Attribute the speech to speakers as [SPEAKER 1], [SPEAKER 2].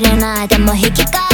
[SPEAKER 1] れないでも引き換え